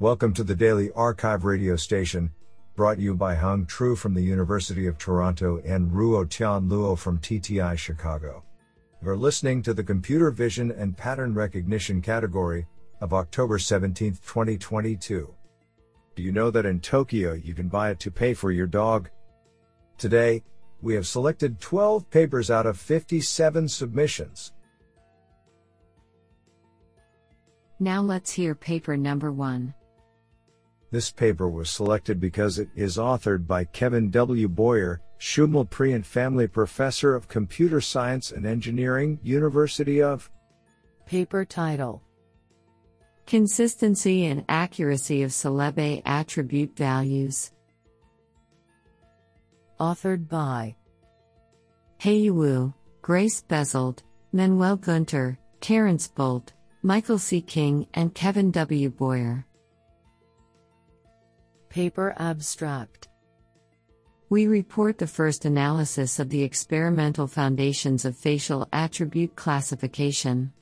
Welcome to the Daily Archive radio station, brought you by Hung Tru from the University of Toronto and Ruo Tian Luo from TTI Chicago. You're listening to the Computer Vision and Pattern Recognition category of October 17, 2022. Do you know that in Tokyo you can buy a toupee for your dog? Today, we have selected 12 papers out of 57 submissions. Now let's hear paper number one. This paper was selected because it is authored by Kevin W. Bowyer, Shumlin Family Professor of Computer Science and Engineering, University of. Paper title Consistency and Accuracy of CelebA Attribute Values. Authored by Hei Wu, Grace Bezold, Manuel Günther, Terrance Boult, Michael C. King, and Kevin W. Bowyer. Paper Abstract We report the first analysis of the experimental foundations of facial attribute classification.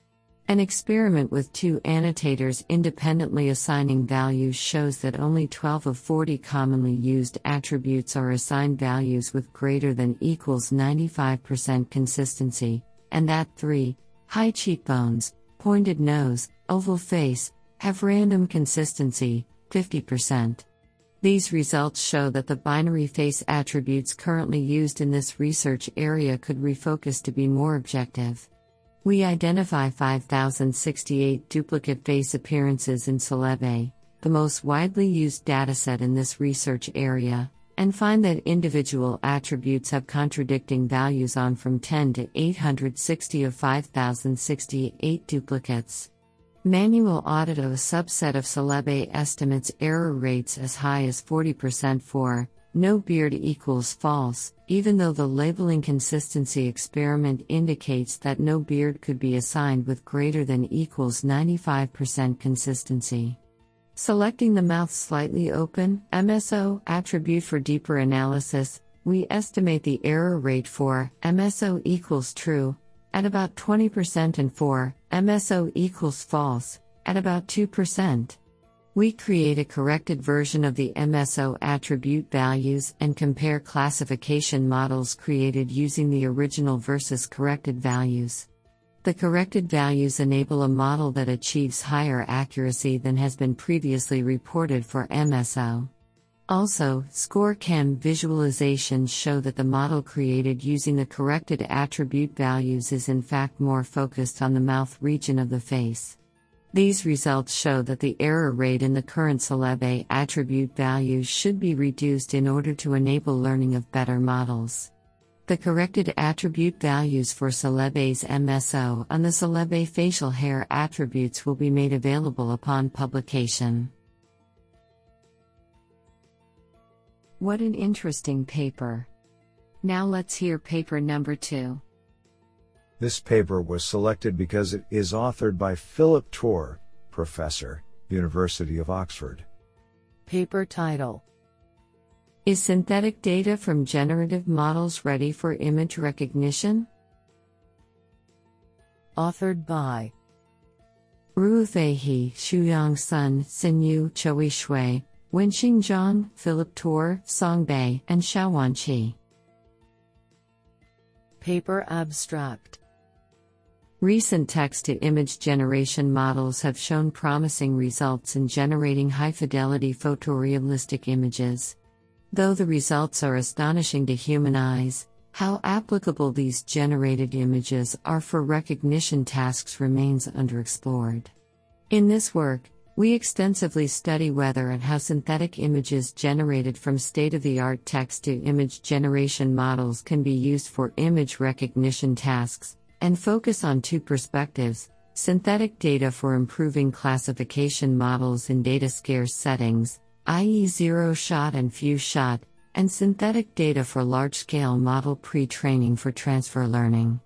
An experiment with two annotators independently assigning values shows that only 12 of 40 commonly used attributes are assigned values with greater than equals 95% consistency, and that 3 high cheekbones, pointed nose, oval face, have random consistency, 50%. These results show that the binary face attributes currently used in this research area could refocus to be more objective. We identify 5,068 duplicate face appearances in CelebA, the most widely used dataset in this research area, and find that individual attributes have contradicting values on from 10 to 860 of 5,068 duplicates. Manual audit of a subset of CelebA estimates error rates as high as 40% for no beard equals false, even though the labeling consistency experiment indicates that no beard could be assigned with greater than equals 95% consistency. Selecting the mouth slightly open MSO attribute for deeper analysis, we estimate the error rate for MSO equals true at about 20% and 4, MSO equals false at about 2%. We create a corrected version of the MSO attribute values and compare classification models created using the original versus corrected values. The corrected values enable a model that achieves higher accuracy than has been previously reported for MSO. Also, ScoreCam visualizations show that the model created using the corrected attribute values is in fact more focused on the mouth region of the face. These results show that the error rate in the current CelebA attribute values should be reduced in order to enable learning of better models. The corrected attribute values for CelebA's MSO and the CelebA facial hair attributes will be made available upon publication. What an interesting paper! Now let's hear paper number two. This paper was selected because it is authored by Philip Torr, Professor, University of Oxford. Paper title is synthetic data from generative models ready for image recognition? Authored by Ruofei He, Shuyang Sun, Xinyu Choi Shui, Wenqing Zhang, Philip Torr, Song Bai, and Xiaojuan Qi. Paper Abstract Recent text to image generation models have shown promising results in generating high fidelity photorealistic images. Though the results are astonishing to human eyes, how applicable these generated images are for recognition tasks remains underexplored. In this work, we extensively study whether and how synthetic images generated from state of the art text to image generation models can be used for image recognition tasks, and focus on two perspectives synthetic data for improving classification models in data scarce settings, i.e., zero shot and few shot, and synthetic data for large scale model pre training for transfer learning.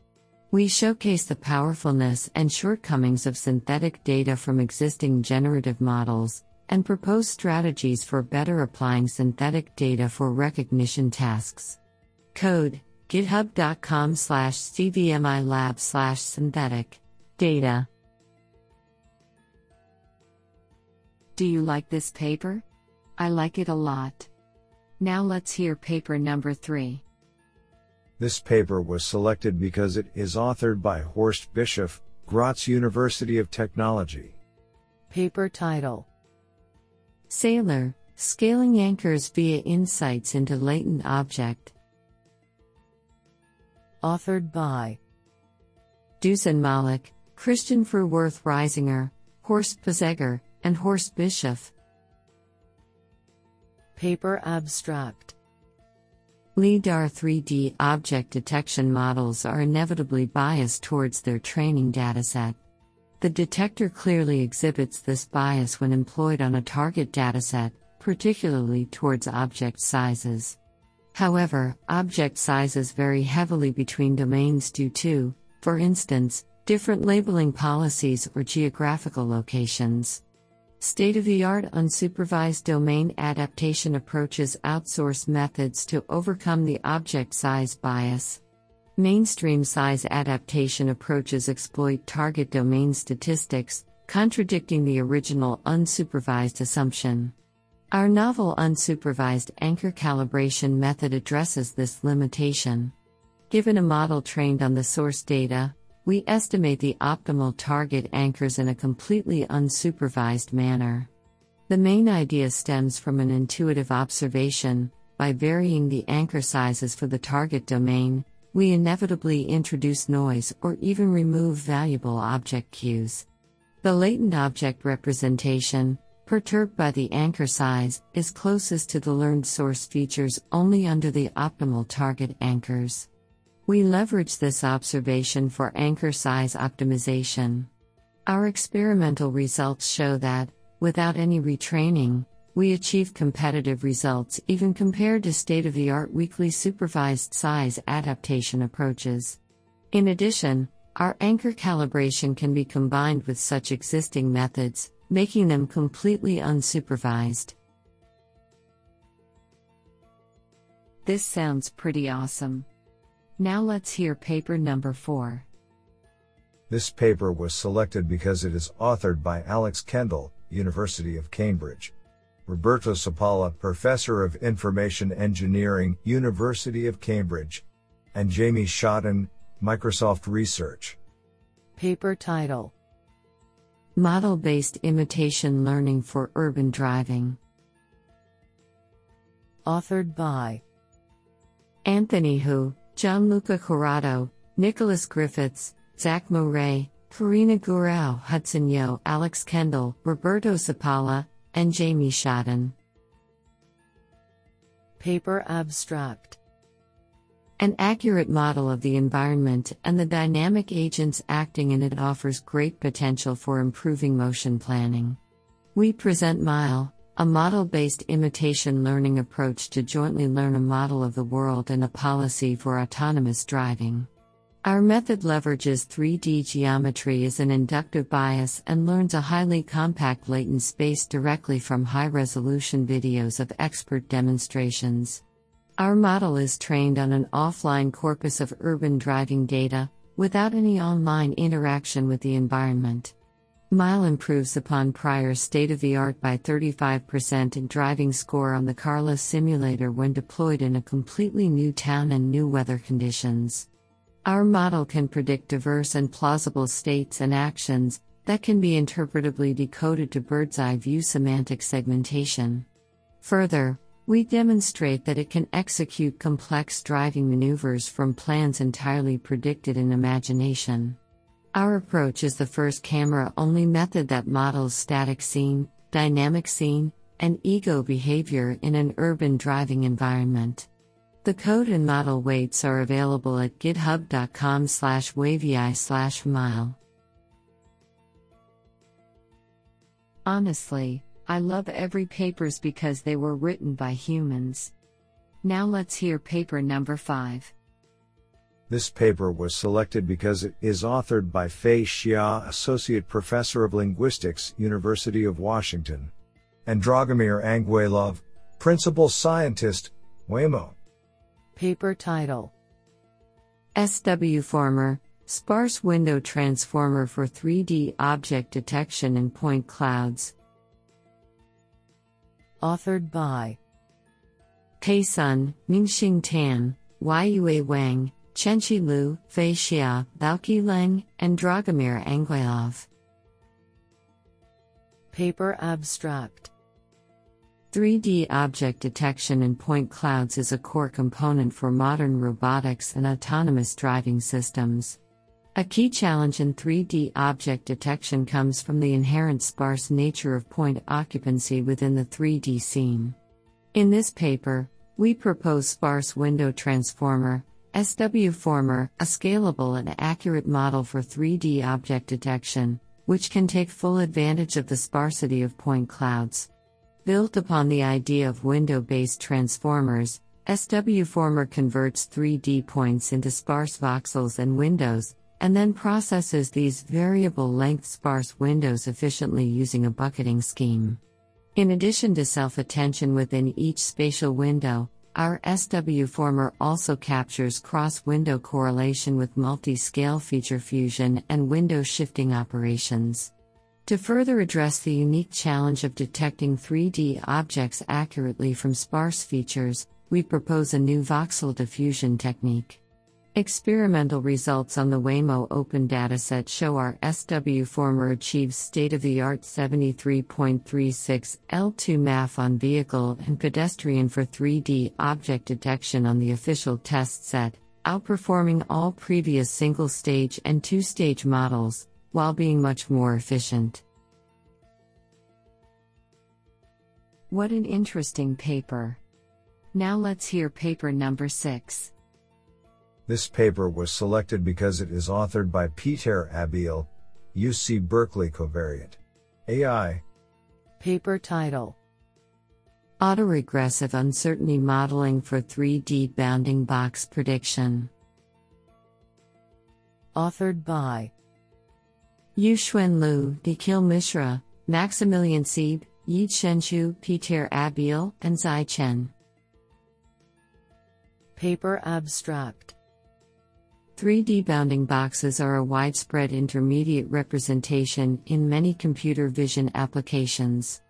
We showcase the powerfulness and shortcomings of synthetic data from existing generative models, and propose strategies for better applying synthetic data for recognition tasks. Code github.com slash cvmilab slash synthetic data Do you like this paper? I like it a lot. Now let's hear paper number 3. This paper was selected because it is authored by Horst Bischof, Graz University of Technology. Paper title Sailor Scaling Anchors via Insights into Latent Object. Authored by Dusan Malik, Christian Fruhwirth Reisinger, Horst Possegger, and Horst Bischof. Paper Abstract LIDAR 3D object detection models are inevitably biased towards their training dataset. The detector clearly exhibits this bias when employed on a target dataset, particularly towards object sizes. However, object sizes vary heavily between domains due to, for instance, different labeling policies or geographical locations. State of the art unsupervised domain adaptation approaches outsource methods to overcome the object size bias. Mainstream size adaptation approaches exploit target domain statistics, contradicting the original unsupervised assumption. Our novel unsupervised anchor calibration method addresses this limitation. Given a model trained on the source data, we estimate the optimal target anchors in a completely unsupervised manner. The main idea stems from an intuitive observation by varying the anchor sizes for the target domain, we inevitably introduce noise or even remove valuable object cues. The latent object representation, perturbed by the anchor size, is closest to the learned source features only under the optimal target anchors. We leverage this observation for anchor size optimization. Our experimental results show that, without any retraining, we achieve competitive results even compared to state of the art weekly supervised size adaptation approaches. In addition, our anchor calibration can be combined with such existing methods, making them completely unsupervised. This sounds pretty awesome. Now let's hear paper number 4. This paper was selected because it is authored by Alex Kendall, University of Cambridge. Roberto Cipolla, Professor of Information Engineering, University of Cambridge. And Jamie Shotton, Microsoft Research. Paper title Model based imitation learning for urban driving. Authored by Anthony Hu, Gianluca Corrado, Nicholas Griffiths, Zak Murez, Corina Gurau, Hudson Yeo, Alex Kendall, Roberto Cipolla, and Jamie Shotton. Paper Abstract An accurate model of the environment and the dynamic agents acting in it offers great potential for improving motion planning. We present MILE, a model based imitation learning approach to jointly learn a model of the world and a policy for autonomous driving. Our method leverages 3D geometry as an inductive bias and learns a highly compact latent space directly from high resolution videos of expert demonstrations. Our model is trained on an offline corpus of urban driving data, without any online interaction with the environment. Mile improves upon prior state of the art by 35% in driving score on the CARLA simulator when deployed in a completely new town and new weather conditions. Our model can predict diverse and plausible states and actions that can be interpretably decoded to bird's eye view semantic segmentation. Further, we demonstrate that it can execute complex driving maneuvers from plans entirely predicted in imagination. Our approach is the first camera only method that models static scene, dynamic scene, and ego behavior in an urban driving environment. The code and model weights are available at github.com slash wayveai slash mile. Honestly, I love every papers because they were written by humans. Now let's hear paper number 5. This paper was selected because it is authored by Fei Xia, Associate Professor of Linguistics, University of Washington, and Dragomir Anguelov, Principal Scientist, Waymo. Paper title SW Former Sparse Window Transformer for 3D Object Detection in Point Clouds. Authored by Pei Sun, Mingxing Tan, Yue Wang, Chenxi Liu, Fei Xia, Baoqi Leng, and Dragomir Anguelov. Paper Abstract 3D object detection in point clouds is a core component for modern robotics and autonomous driving systems. A key challenge in 3D object detection comes from the inherent sparse nature of point occupancy within the 3D scene. In this paper, we propose Sparse Window Transformer, SW Former, a scalable and accurate model for 3D object detection, which can take full advantage of the sparsity of point clouds. Built upon the idea of window based transformers, SW Former converts 3D points into sparse voxels and windows, and then processes these variable length sparse windows efficiently using a bucketing scheme. In addition to self attention within each spatial window, our SW former also captures cross window correlation with multi scale feature fusion and window shifting operations. To further address the unique challenge of detecting 3D objects accurately from sparse features, we propose a new voxel diffusion technique. Experimental results on the Waymo Open dataset show our SW former achieves state of the art 73.36 L2 MAF on vehicle and pedestrian for 3D object detection on the official test set, outperforming all previous single stage and two stage models, while being much more efficient. What an interesting paper! Now let's hear paper number 6. This paper was selected because it is authored by Pieter Abbeel, UC Berkeley Covariant. AI. Paper title Autoregressive Uncertainty Modeling for 3D Bounding Box Prediction. Authored by Yuxuan Liu, Nikhil Mishra, Maximilian Sieb, Yide Shentu, Pieter Abbeel, and Zai Chen. Paper Abstract 3D bounding boxes are a widespread intermediate representation in many computer vision applications.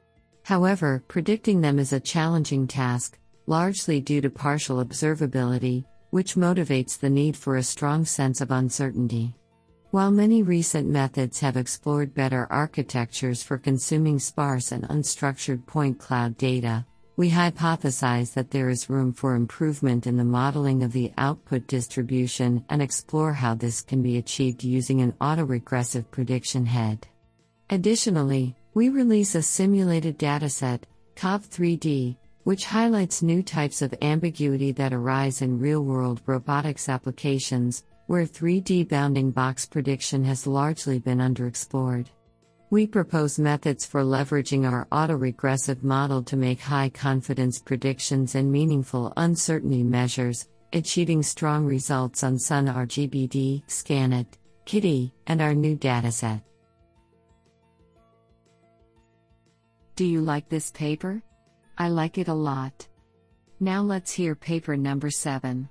However, predicting them is a challenging task, largely due to partial observability, which motivates the need for a strong sense of uncertainty. While many recent methods have explored better architectures for consuming sparse and unstructured point cloud data, we hypothesize that there is room for improvement in the modeling of the output distribution and explore how this can be achieved using an autoregressive prediction head. Additionally, we release a simulated dataset, COV3D, which highlights new types of ambiguity that arise in real world robotics applications, where 3D bounding box prediction has largely been underexplored. We propose methods for leveraging our autoregressive model to make high confidence predictions and meaningful uncertainty measures, achieving strong results on Sun RGBD, ScanNet, KITTI, and our new dataset. Do you like this paper? I like it a lot. Now let's hear paper number 7.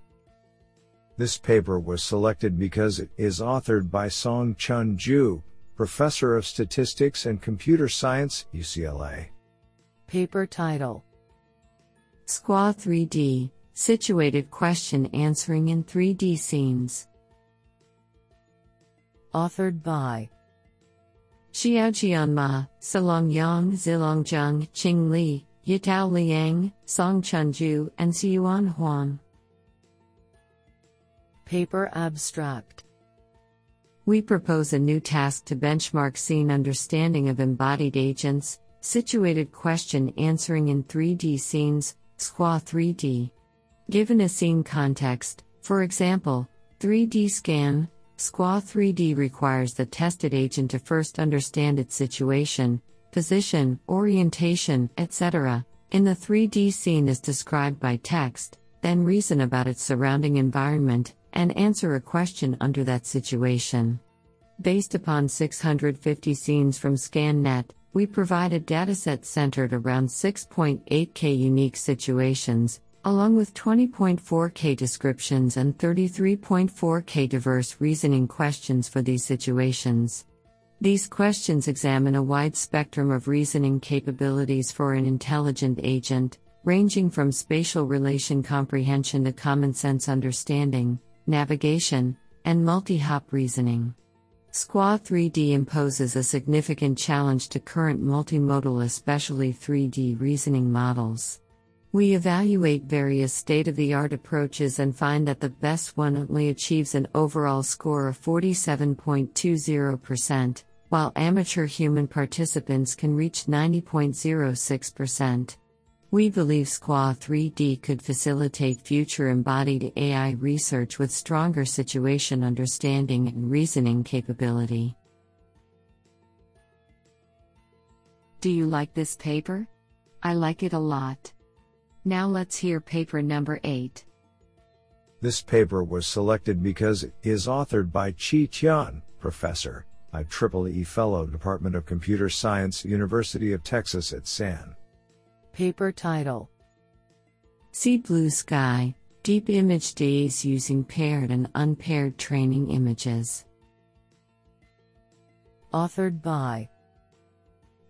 This paper was selected because it is authored by Song Chun Zhu, Professor of Statistics and Computer Science, UCLA. Paper title SQA 3D Situated Question Answering in 3D Scenes. Authored by Xiaojian Ma, Silong Yong, Zilong Zheng, Qing Li, Yitao Liang, Song Chun Zhu, and Siyuan Huang. Paper Abstract we propose a new task to benchmark scene understanding of embodied agents, situated question answering in 3D scenes, SQA 3D. Given a scene context, for example, 3D scan, SQA 3D requires the tested agent to first understand its situation, position, orientation, etc. in the 3D scene as described by text, then reason about its surrounding environment, and answer a question under that situation. Based upon 650 scenes from ScanNet, we provide a dataset centered around 6.8K unique situations, along with 20.4K descriptions and 33.4K diverse reasoning questions for these situations. These questions examine a wide spectrum of reasoning capabilities for an intelligent agent, ranging from spatial relation comprehension to common sense understanding, navigation, and multi hop reasoning. SQA 3D imposes a significant challenge to current multimodal, especially 3D reasoning models. We evaluate various state of the art approaches and find that the best one only achieves an overall score of 47.20%, while amateur human participants can reach 90.06%. We believe SQA 3D could facilitate future embodied AI research with stronger situation understanding and reasoning capability. Do you like this paper? I like it a lot. Now let's hear paper number 8. This paper was selected because it is authored by Qi Tian, professor, IEEE Fellow Department of Computer Science, University of Texas at San. Paper title See Blue Sky Deep Image Days using paired and unpaired training images. Authored by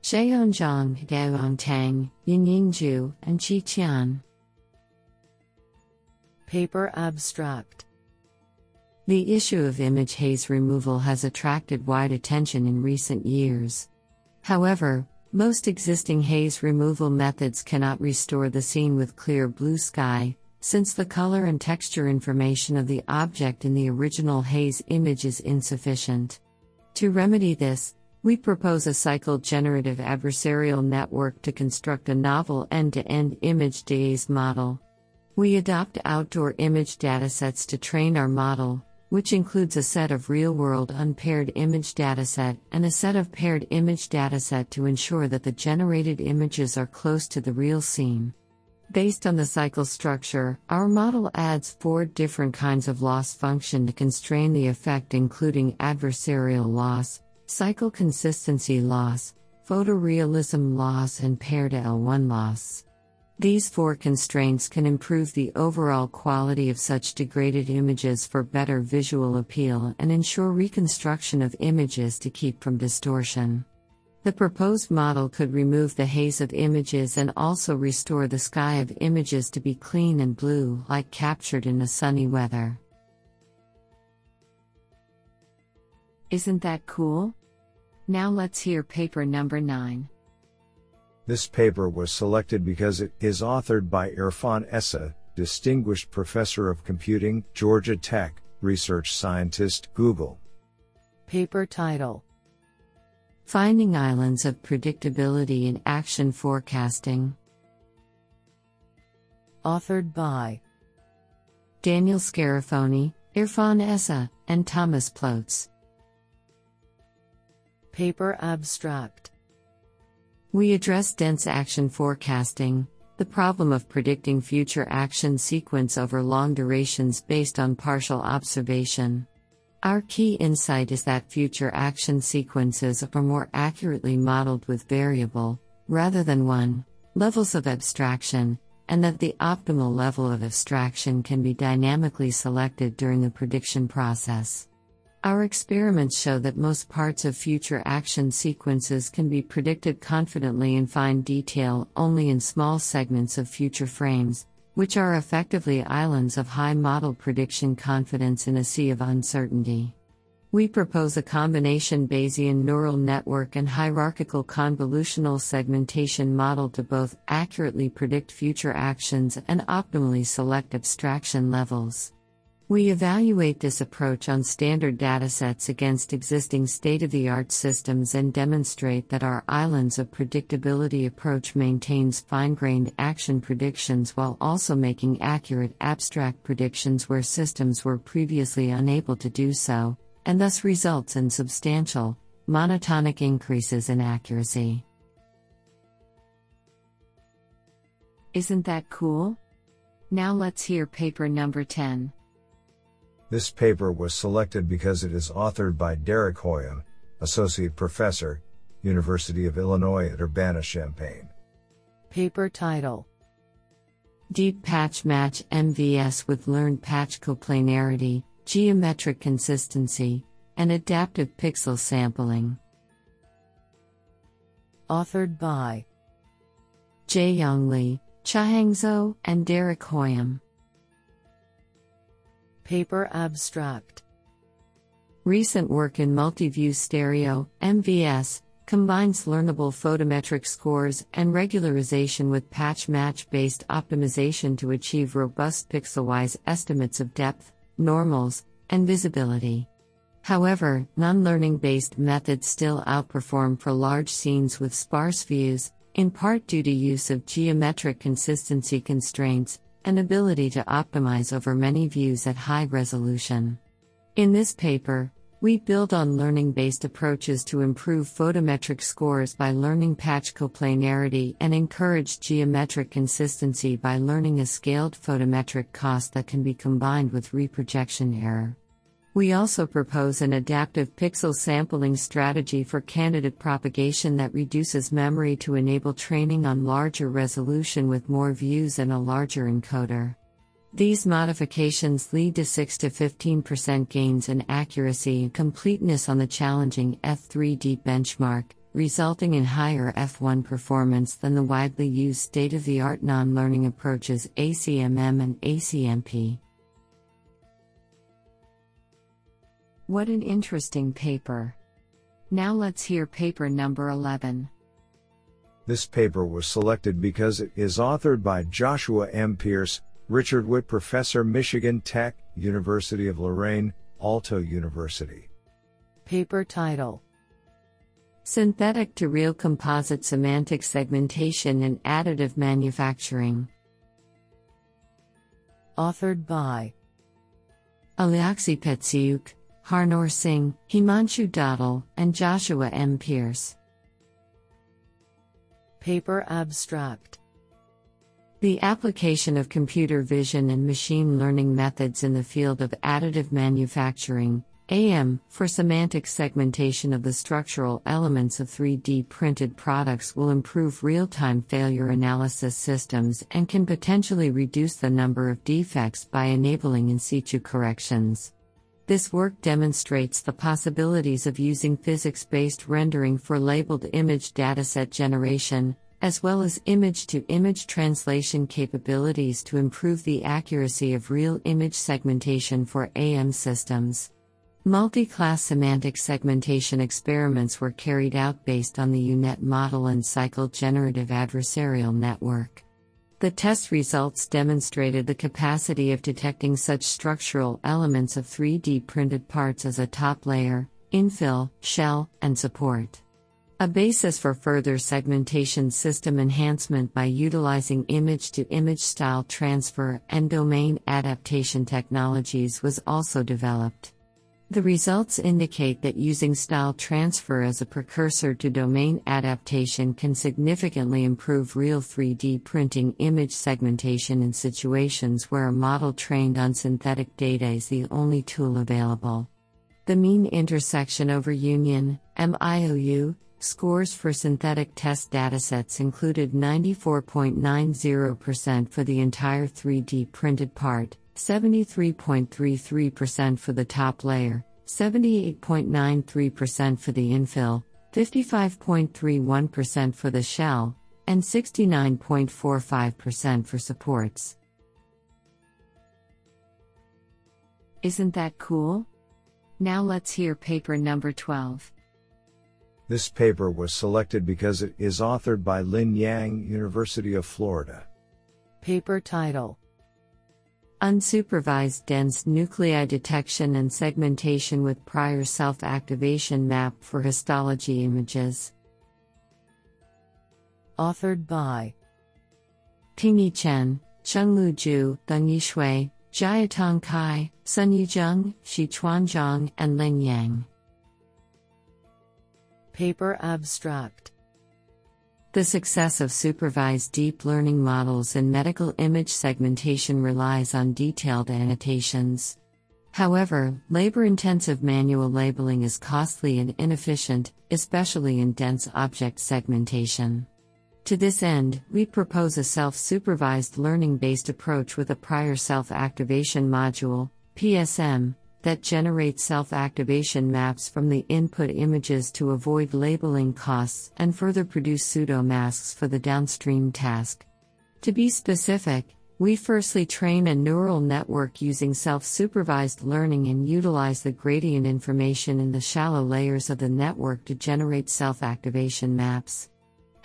Xiaoyong Zhang, Gaoyang Tang, Yingying Zhu, and Qi Tian. Paper Abstract The issue of image haze removal has attracted wide attention in recent years. However, most existing haze removal methods cannot restore the scene with clear blue sky, since the color and texture information of the object in the original haze image is insufficient. To remedy this, we propose a cycle generative adversarial network to construct a novel end to end image days model. We adopt outdoor image datasets to train our model, which includes a set of real world unpaired image dataset and a set of paired image dataset to ensure that the generated images are close to the real scene. Based on the cycle structure, our model adds four different kinds of loss function to constrain the effect, including adversarial loss, cycle consistency loss, photorealism loss, and paired L1 loss. These four constraints can improve the overall quality of such degraded images for better visual appeal and ensure reconstruction of images to keep from distortion. The proposed model could remove the haze of images and also restore the sky of images to be clean and blue, like captured in a sunny weather. Isn't that cool? Now let's hear paper number 9. This paper was selected because it is authored by Irfan Essa, Distinguished Professor of Computing, Georgia Tech, Research Scientist, Google. Paper title Finding Islands of Predictability in Action Forecasting. Authored by Daniel Scarafoni, Irfan Essa, and Thomas Plötz. Paper Abstract We address dense action forecasting, the problem of predicting future action sequence over long durations based on partial observation. Our key insight is that future action sequences are more accurately modeled with variable, rather than one, levels of abstraction, and that the optimal level of abstraction can be dynamically selected during the prediction process. Our experiments show that most parts of future action sequences can be predicted confidently in fine detail only in small segments of future frames, which are effectively islands of high model prediction confidence in a sea of uncertainty. We propose a combination Bayesian neural network and hierarchical convolutional segmentation model to both accurately predict future actions and optimally select abstraction levels. We evaluate this approach on standard datasets against existing state of the art systems and demonstrate that our islands of predictability approach maintains fine grained action predictions while also making accurate abstract predictions where systems were previously unable to do so, and thus results in substantial, monotonic increases in accuracy. Isn't that cool? Now let's hear paper number 10. This paper was selected because it is authored by Derek Hoiem, Associate Professor, University of Illinois at Urbana-Champaign. Paper title Deep Patch Match MVS with Learned Patch Coplanarity, Geometric Consistency, and Adaptive Pixel Sampling. Authored by Jae-Young Lee, Chuhang Zou, and Derek Hoiem. Paper Abstract Recent work in multi-view stereo, MVS, combines learnable photometric scores and regularization with patch match based optimization to achieve robust pixel-wise estimates of depth, normals, and visibility. However, non learning based methods still outperform for large scenes with sparse views, in part due to use of geometric consistency constraints and ability to optimize over many views at high resolution. In this paper, we build on learning based approaches to improve photometric scores by learning patch coplanarity and encourage geometric consistency by learning a scaled photometric cost that can be combined with reprojection error. We also propose an adaptive pixel sampling strategy for candidate propagation that reduces memory to enable training on larger resolution with more views and a larger encoder. These modifications lead to 6 to 15% gains in accuracy and completeness on the challenging ETH3D benchmark, resulting in higher F1 performance than the widely used state of the art non learning approaches ACMM and ACMP. What an interesting paper. Now let's hear paper number 11. This paper was selected because it is authored by Joshua M. Pearce, Richard Witt Professor Michigan Tech, University of Lorraine, Aalto University. Paper title Synthetic to Real Composite Semantic Segmentation and Additive Manufacturing. Authored by Aliaksei Petsiuk, Harnoor Singh, Himanshu Dadhwal, and Joshua M. Pearce. Paper Abstract The application of computer vision and machine learning methods in the field of additive manufacturing, AM, for semantic segmentation of the structural elements of 3D printed products will improve real time failure analysis systems and can potentially reduce the number of defects by enabling in situ corrections. This work demonstrates the possibilities of using physics based rendering for labeled image dataset generation, as well as image to image translation capabilities to improve the accuracy of real image segmentation for AM systems. Multi class semantic segmentation experiments were carried out based on the UNet model and cycle generative adversarial network. The test results demonstrated the capacity of detecting such structural elements of 3D printed parts as a top layer, infill, shell, and support. A basis for further segmentation system enhancement by utilizing image to image style transfer and domain adaptation technologies was also developed. The results indicate that using style transfer as a precursor to domain adaptation can significantly improve real 3D printing image segmentation in situations where a model trained on synthetic data is the only tool available. The mean intersection over union, MIOU, scores for synthetic test datasets included 94.90% for the entire 3D printed part, 73.33% for the top layer, 78.93% for the infill, 55.31% for the shell, and 69.45% for supports. Isn't that cool? Now let's hear paper number 12. This paper was selected because it is authored by Lin Yang, University of Florida. Paper title Unsupervised dense nuclei detection and segmentation with prior self activation map for histology images. Authored by Pingyi Chen, Chenglu Zhu, Dengyi Shui, Jiatong Cai, Sunyu Zheng, Xichuan Zhang, and Lin Yang. Paper Abstract the success of supervised deep learning models in medical image segmentation relies on detailed annotations. However, labor intensive manual labeling is costly and inefficient, especially in dense object segmentation. To this end, we propose a self supervised learning based approach with a prior self activation module, PSM, that generate self activation maps from the input images to avoid labeling costs and further produce pseudo masks for the downstream task. To be specific, we firstly train a neural network using self supervised learning and utilize the gradient information in the shallow layers of the network to generate self activation maps.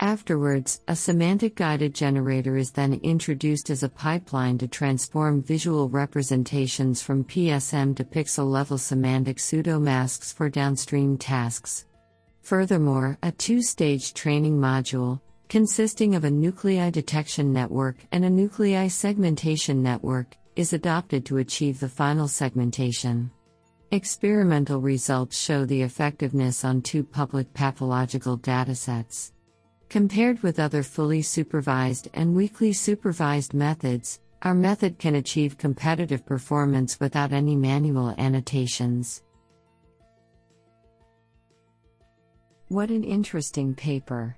Afterwards, a semantic guided generator is then introduced as a pipeline to transform visual representations from PSM to pixel level semantic pseudomasks for downstream tasks. Furthermore, a two stage training module, consisting of a nuclei detection network and a nuclei segmentation network, is adopted to achieve the final segmentation. Experimental results show the effectiveness on two public pathological datasets. Compared with other fully supervised and weakly supervised methods, our method can achieve competitive performance without any manual annotations. What an interesting paper!